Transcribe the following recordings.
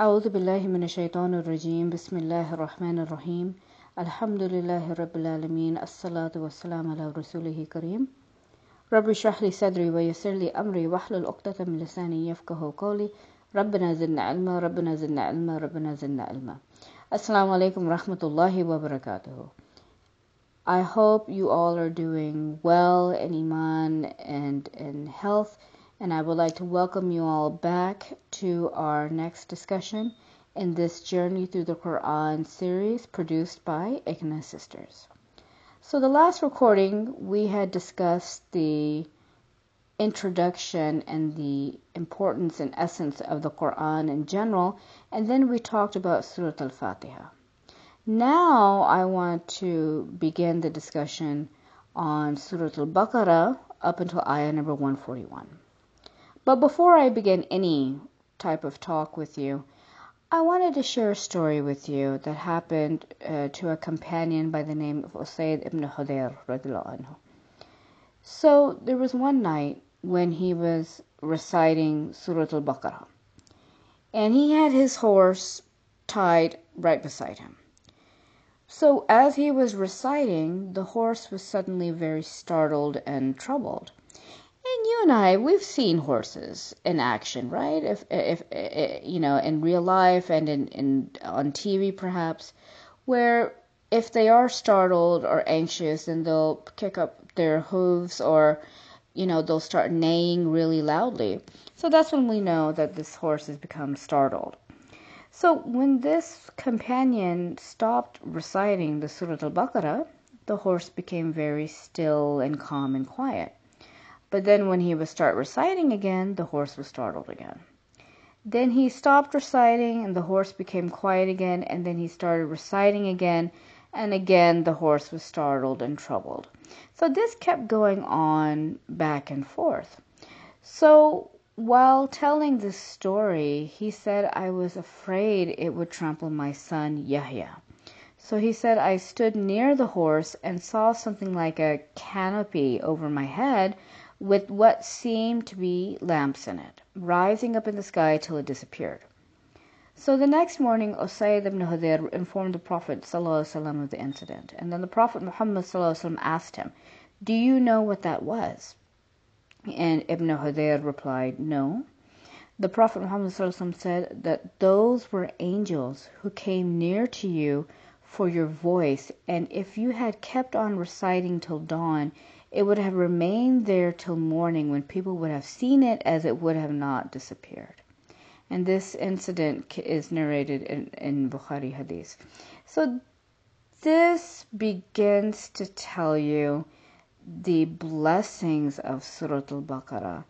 أعوذ بالله من الشيطان الرجيم بسم الله الرحمن الرحيم الحمد لله رب العالمين الصلاة والسلام على رسوله كريم رب اشرح لي صدري ويسر لي أمري واحلل عقدة من لساني يفقه قولي ربنا زدنا علما ربنا زدنا علما ربنا زدنا علما Assalamu alaikum rahmatullahi wa barakatuh. I hope you all are doing well in Iman and in health, and I would like to welcome you all back to our next discussion in this Journey Through the Quran series produced by ICNA Sisters. So, the last recording we had discussed the introduction and the importance and essence of the Quran in general, and then we talked about Surah Al Fatiha. Now I want to begin the discussion on Surah Al Baqarah up until ayah number 141. But before I begin any type of talk with you, I wanted to share a story with you that happened uh, to a companion by the name of Usayd ibn Hudayr. So there was one night when he was reciting Surah Al Baqarah. And he had his horse tied right beside him. So as he was reciting, the horse was suddenly very startled and troubled. And you and I, we've seen horses in action, right? If, if, if you know, in real life and in, in on TV perhaps, where if they are startled or anxious, then they'll kick up their hooves or you know, they'll start neighing really loudly. So that's when we know that this horse has become startled. So when this companion stopped reciting the Surah Al-Baqarah, the horse became very still and calm and quiet. But then when he would start reciting again, the horse was startled again. Then he stopped reciting and the horse became quiet again, and then he started reciting again, and again the horse was startled and troubled. So this kept going on back and forth. So while telling this story, he said, I was afraid it would trample my son Yahya. So he said, I stood near the horse and saw something like a canopy over my head with what seemed to be lamps in it, rising up in the sky till it disappeared. So the next morning Usayd ibn Hudayr informed the Prophet ﷺ of the incident, and then the Prophet Muhammad ﷺ asked him, Do you know what that was? And Ibn Hudayr replied, No. The Prophet Muhammad ﷺ said that those were angels who came near to you for your voice, and if you had kept on reciting till dawn, it would have remained there till morning when people would have seen it as it would have not disappeared and this incident is narrated in, in Bukhari Hadith. So this begins to tell you the blessings of Surah Al Baqarah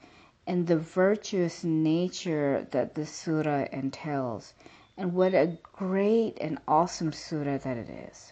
and the virtuous nature that the surah entails, and what a great and awesome surah that it is.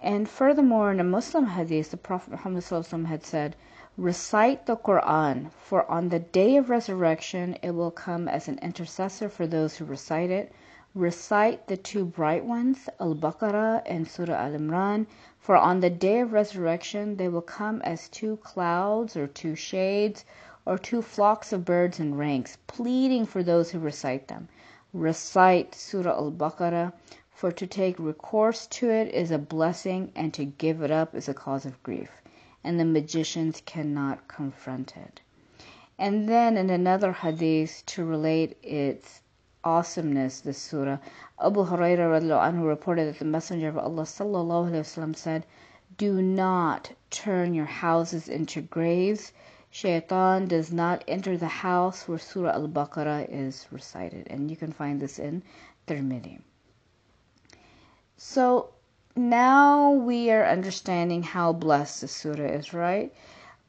And furthermore, in a Muslim hadith, the Prophet Muhammad had said, Recite the Quran, for on the day of resurrection it will come as an intercessor for those who recite it. Recite the two bright ones, Al Baqarah and Surah Al Imran, for on the day of resurrection they will come as two clouds or two shades or two flocks of birds in ranks, pleading for those who recite them. Recite Surah Al Baqarah, for to take recourse to it is a blessing, and to give it up is a cause of grief and the magicians cannot confront it. And then in another hadith to relate its awesomeness, the surah, Abu Hurairah reported that the Messenger of Allah sallallahu said, "Do not turn your houses into graves. Shaitan does not enter the house where Surah Al-Baqarah is recited." And you can find this in Tirmidhi. So now we are understanding how blessed the surah is, right?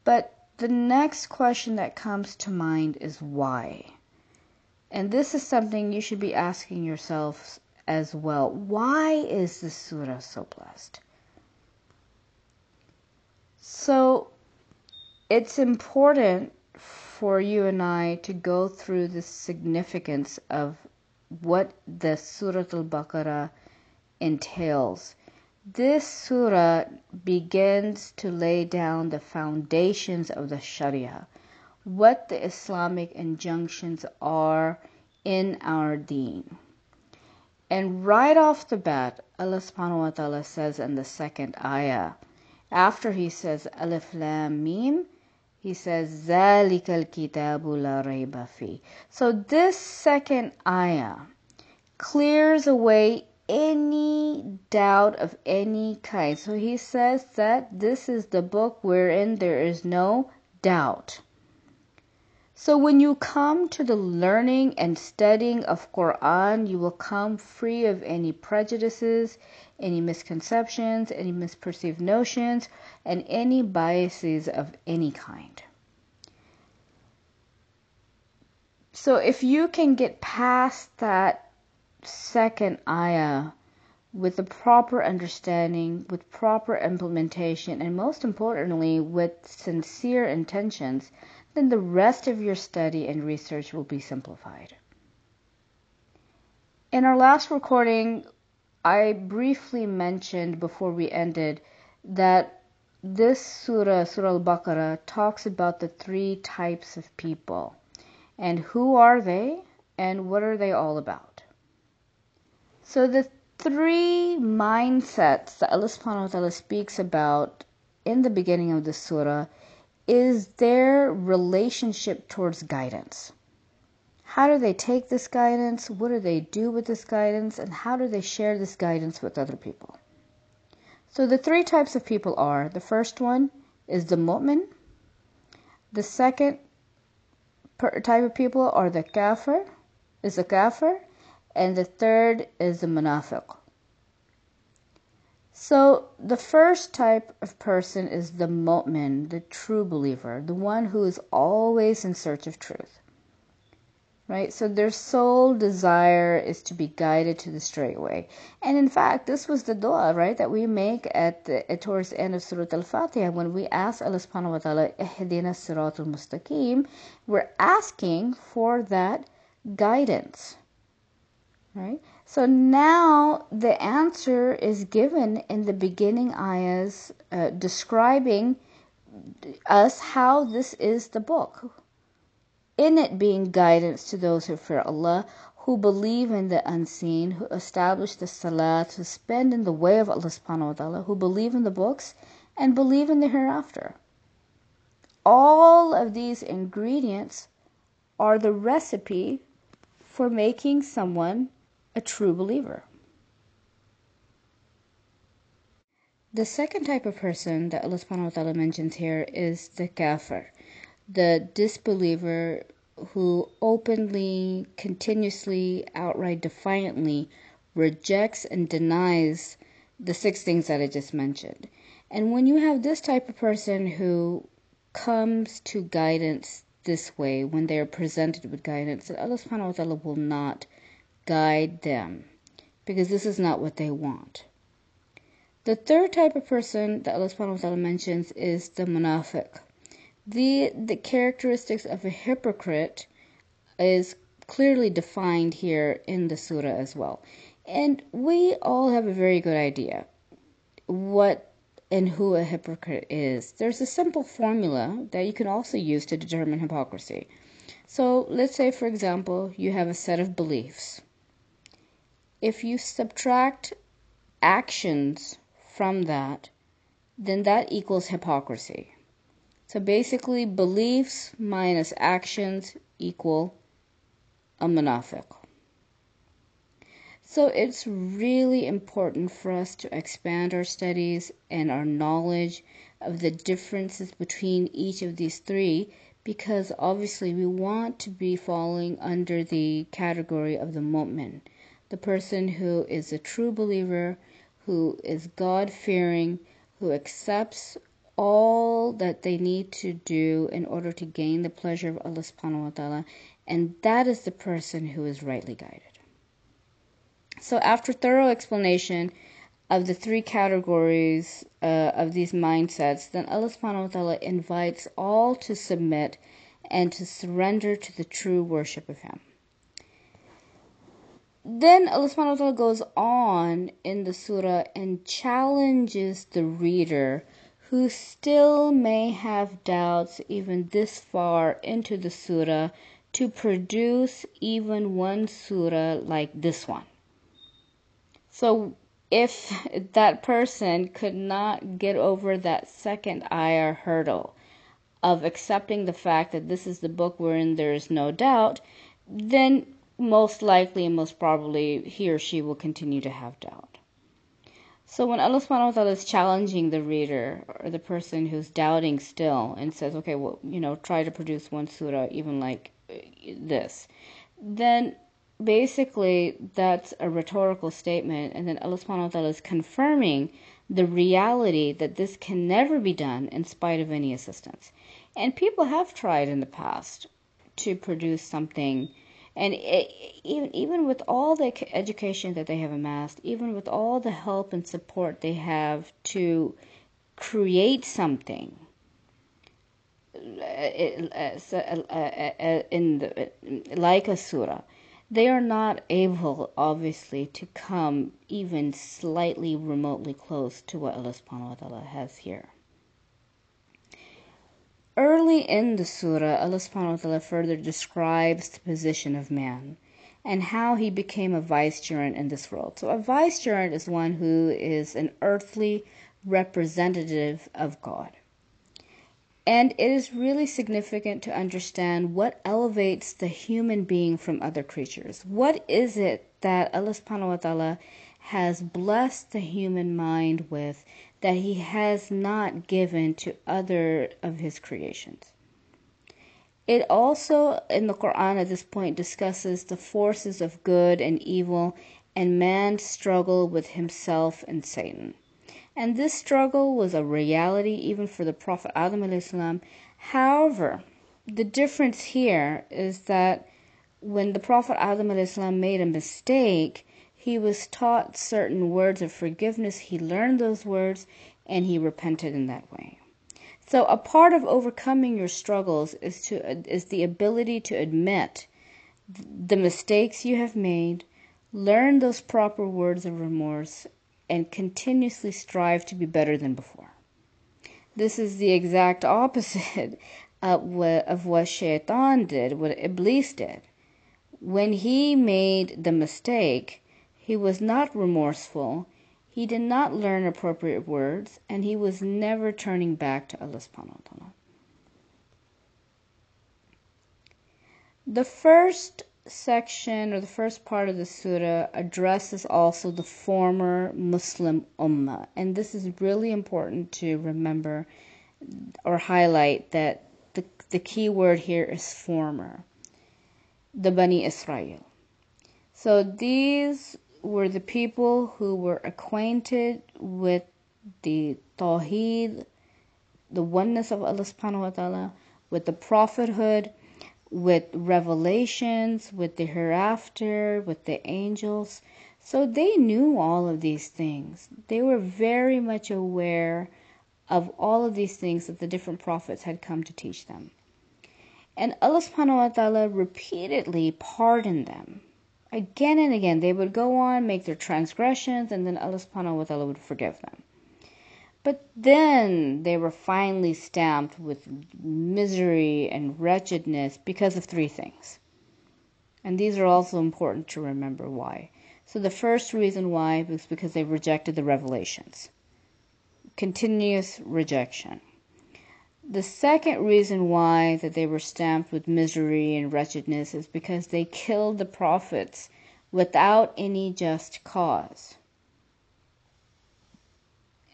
But the next question that comes to mind is why? And this is something you should be asking yourselves as well. Why is the surah so blessed? So it's important for you and I to go through the significance of what the Surah Al Baqarah entails this surah begins to lay down the foundations of the Sharia, what the Islamic injunctions are in our deen. And right off the bat, Allah subhanahu wa ta'ala says in the second ayah, after he says Alif Lam Mim, he says Zalikal Kitabu La Rayba Fi. So this second ayah clears away any doubt of any kind. So he says that this is the book wherein there is no doubt. So when you come to the learning and studying of Quran, you will come free of any prejudices, any misconceptions, any misperceived notions, and any biases of any kind. So if you can get past that second ayah with the proper understanding, with proper implementation, and most importantly, with sincere intentions, then the rest of your study and research will be simplified. In our last recording, I briefly mentioned before we ended that this surah, Surah Al Baqarah, talks about the three types of people. And who are they and what are they all about? So, the three mindsets that Allah subhanahu wa ta'ala speaks about in the beginning of the surah is their relationship towards guidance. How do they take this guidance? What do they do with this guidance? And how do they share this guidance with other people? So, the three types of people are the first one is the mu'min, the second type of people are the kafir, is the kafir, and the third is the munafiq. So the first type of person is the mu'min, the true believer, the one who is always in search of truth. Right? So their sole desire is to be guided to the straight way. And in fact, this was the dua, right, that we make at the towards the end of Surah Al-Fatiha when we ask Allah subhanahu wa ta'ala, Ihdina siratul mustaqim, we're asking for that guidance. Right? So now the answer is given in the beginning ayahs uh, describing us how this is the book. In it being guidance to those who fear Allah, who believe in the unseen, who establish the salat, who spend in the way of Allah subhanahu wa ta'ala, who believe in the books and believe in the hereafter. All of these ingredients are the recipe for making someone a true believer. The second type of person that Allah subhanahu wa ta'ala mentions here is the kafir, the disbeliever who openly, continuously, outright defiantly rejects and denies the six things that I just mentioned. And when you have this type of person who comes to guidance this way, when they are presented with guidance, that Allah subhanahu wa ta'ala will not guide them because this is not what they want. The third type of person that Allah subhanahu wa ta'ala mentions is the munafiq. The, the characteristics of a hypocrite is clearly defined here in the surah as well. And we all have a very good idea what and who a hypocrite is. There's a simple formula that you can also use to determine hypocrisy. So let's say, for example, you have a set of beliefs if you subtract actions from that, then that equals hypocrisy. So basically, beliefs minus actions equal a munafiq. So it's really important for us to expand our studies and our knowledge of the differences between each of these three because obviously we want to be falling under the category of the mu'min the person who is a true believer, who is God fearing, who accepts all that they need to do in order to gain the pleasure of Allah subhanahu wa ta'ala, and that is the person who is rightly guided. So, after thorough explanation of the three categories uh, of these mindsets, then Allah subhanahu wa ta'ala invites all to submit and to surrender to the true worship of Him. Then Allah goes on in the surah and challenges the reader who still may have doubts even this far into the surah to produce even one surah like this one. So if that person could not get over that second ayah hurdle of accepting the fact that this is the book wherein there is no doubt, then most likely and most probably he or she will continue to have doubt. So when Allah subhanahu wa ta'ala is challenging the reader or the person who's doubting still and says, okay, well, you know, try to produce one surah even like uh, this, then basically that's a rhetorical statement and then Allah subhanahu wa ta'ala is confirming the reality that this can never be done in spite of any assistance. And people have tried in the past to produce something and it, even even with all the education that they have amassed, even with all the help and support they have to create something uh, uh, uh, in the, like a surah, they are not able, obviously, to come even slightly remotely close to what Allah subhanahu wa ta'ala has here. Early in the surah, Allah subhanahu further describes the position of man and how he became a vicegerent in this world. So, a vicegerent is one who is an earthly representative of God. And it is really significant to understand what elevates the human being from other creatures. What is it that Allah subhanahu wa ta'ala has blessed the human mind with that he has not given to other of his creations. It also, in the Quran at this point, discusses the forces of good and evil and man's struggle with himself and Satan. And this struggle was a reality even for the Prophet Adam. However, the difference here is that when the Prophet Adam made a mistake, he was taught certain words of forgiveness. He learned those words and he repented in that way. So a part of overcoming your struggles is to is the ability to admit the mistakes you have made, learn those proper words of remorse and continuously strive to be better than before. This is the exact opposite of what, of what Shaitan did, what Iblis did. When he made the mistake, he was not remorseful. He did not learn appropriate words, and he was never turning back to Allah subhanahu wa ta'ala. The first section or the first part of the surah addresses also the former Muslim ummah, and this is really important to remember or highlight that the, the key word here is former, the Bani Israel. So these were the people who were acquainted with the Tawheed, the oneness of Allah subhanahu wa ta'ala, with the prophethood, with revelations, with the hereafter, with the angels. So they knew all of these things. They were very much aware of all of these things that the different prophets had come to teach them. And Allah subhanahu wa ta'ala repeatedly pardoned them again and again they would go on make their transgressions and then Allah subhanahu wa ta'ala would forgive them. But then they were finally stamped with misery and wretchedness because of three things. And these are also important to remember why. So the first reason why was because they rejected the revelations. Continuous rejection the second reason why that they were stamped with misery and wretchedness is because they killed the prophets without any just cause.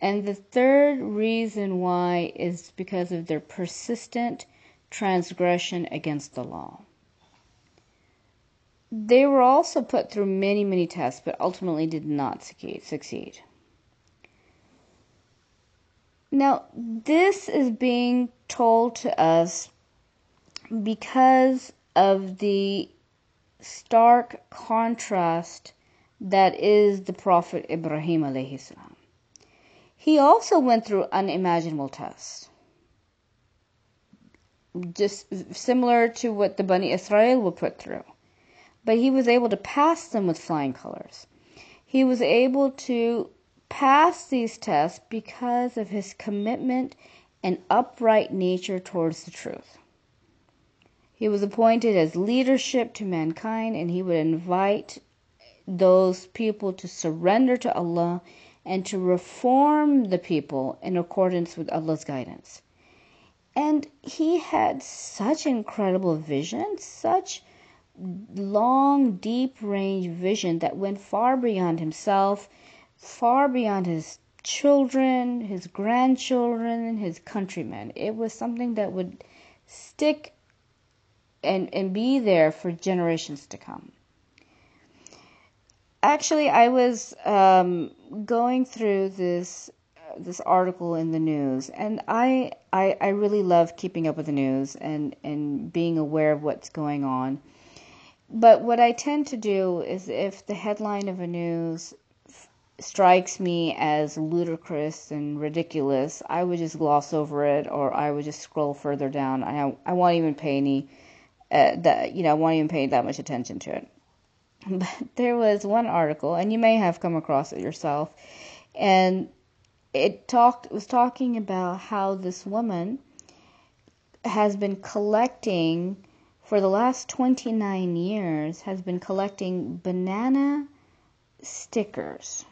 And the third reason why is because of their persistent transgression against the law. They were also put through many, many tests, but ultimately did not succeed. Now, this is being told to us because of the stark contrast that is the Prophet Ibrahim alayhi salam. He also went through unimaginable tests. Just similar to what the Bani Israel were put through. But he was able to pass them with flying colors. He was able to passed these tests because of his commitment and upright nature towards the truth. He was appointed as leadership to mankind and he would invite those people to surrender to Allah and to reform the people in accordance with Allah's guidance. And he had such incredible vision, such long, deep range vision that went far beyond himself, far beyond his children, his grandchildren, his countrymen. It was something that would stick and, and be there for generations to come. Actually, I was um, going through this this article in the news, and I, I I really love keeping up with the news and and being aware of what's going on. But what I tend to do is if the headline of a news strikes me as ludicrous and ridiculous, I would just gloss over it or I would just scroll further down. I I won't even pay any uh, that you know I won't even pay that much attention to it. But there was one article, and you may have come across it yourself, and it talked was talking about how this woman has been collecting for the last 29 years has been collecting banana stickers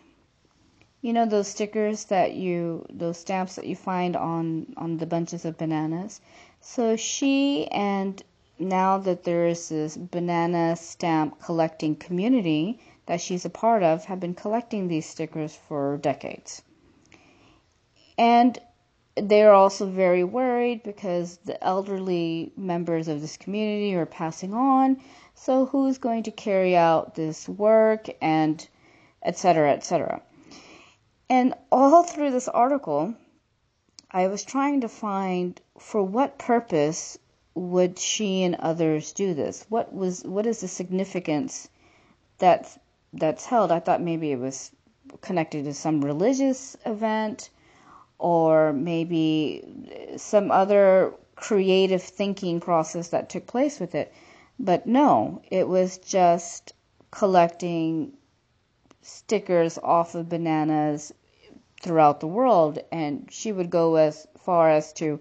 you know those stickers that you those stamps that you find on on the bunches of bananas? So she and now that there is this banana stamp collecting community that she's a part of have been collecting these stickers for decades. And they're also very worried because the elderly members of this community are passing on. So who's going to carry out this work and etc etc and all through this article, I was trying to find for what purpose would she and others do this? What was what is the significance that's that's held? I thought maybe it was connected to some religious event or maybe some other creative thinking process that took place with it. But no, it was just collecting stickers off of bananas throughout the world, and she would go as far as to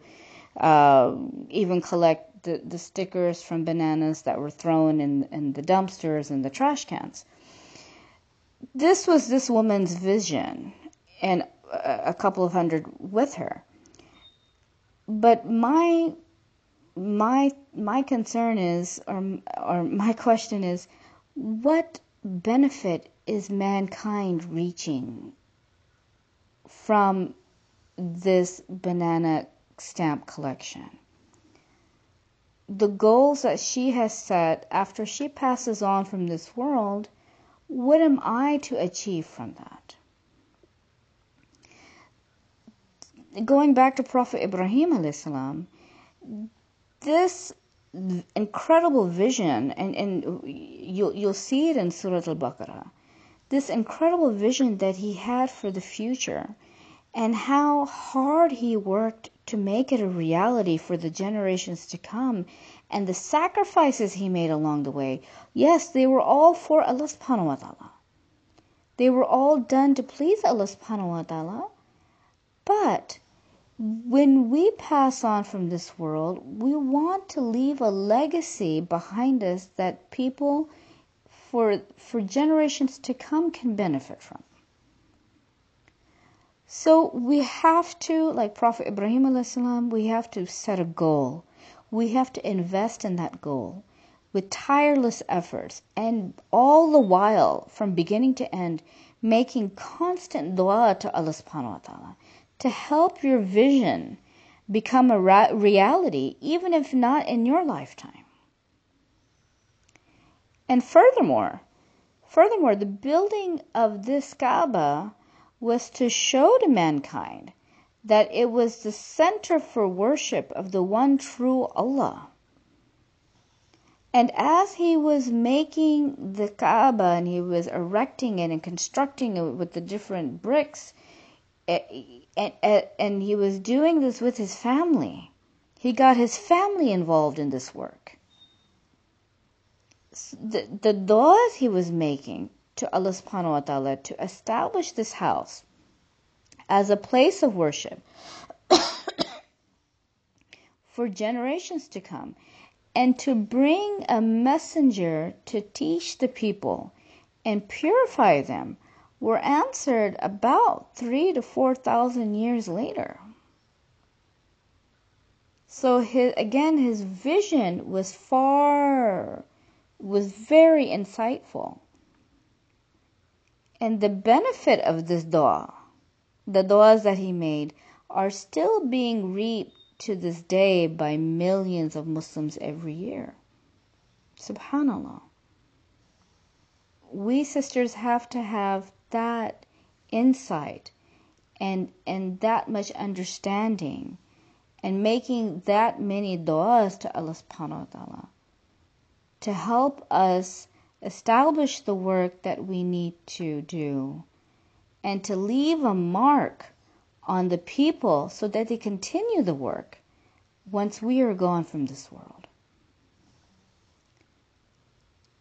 uh, even collect the, the stickers from bananas that were thrown in, in the dumpsters and the trash cans. This was this woman's vision, and a couple of hundred with her. But my my my concern is, or or my question is, what benefit is mankind reaching from this banana stamp collection? The goals that she has set after she passes on from this world, what am I to achieve from that? Going back to Prophet Ibrahim salam, this incredible vision, and, and you'll, you'll see it in Surah Al Baqarah, this incredible vision that he had for the future and how hard he worked to make it a reality for the generations to come and the sacrifices he made along the way. Yes, they were all for Allah subhanahu wa ta'ala. They were all done to please Allah subhanahu wa ta'ala. But when we pass on from this world, we want to leave a legacy behind us that people for for generations to come can benefit from. So we have to, like Prophet Ibrahim we have to set a goal. We have to invest in that goal with tireless efforts and all the while from beginning to end making constant dua to Allah subhanahu wa ta'ala to help your vision become a reality even if not in your lifetime. And furthermore, furthermore, the building of this Kaaba was to show to mankind that it was the center for worship of the one true Allah. And as he was making the Kaaba and he was erecting it and constructing it with the different bricks, and, eh, and, eh, and he was doing this with his family, he got his family involved in this work the, the du'as he was making to Allah subhanahu wa ta'ala to establish this house as a place of worship for generations to come and to bring a messenger to teach the people and purify them were answered about three to four thousand years later. So his, again, his vision was far, was very insightful. And the benefit of this dua, the duas that he made, are still being reaped to this day by millions of Muslims every year. Subhanallah. We sisters have to have that insight and and that much understanding and making that many du'as to Allah subhanahu wa ta'ala to help us establish the work that we need to do and to leave a mark on the people so that they continue the work once we are gone from this world.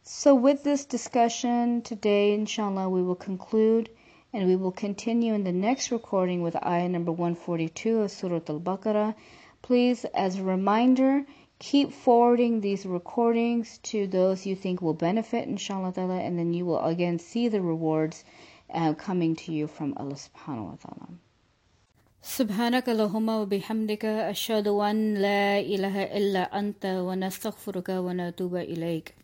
So, with this discussion today, inshallah, we will conclude and we will continue in the next recording with ayah number 142 of Surah Al Baqarah. Please, as a reminder, keep forwarding these recordings to those you think will benefit, inshallah, ta'ala, and then you will again see the rewards uh, coming to you from Allah subhanahu wa ta'ala. سبحانك اللهم وبحمدك أشهد أن لا إله إلا أنت ونستغفرك ونتوب إليك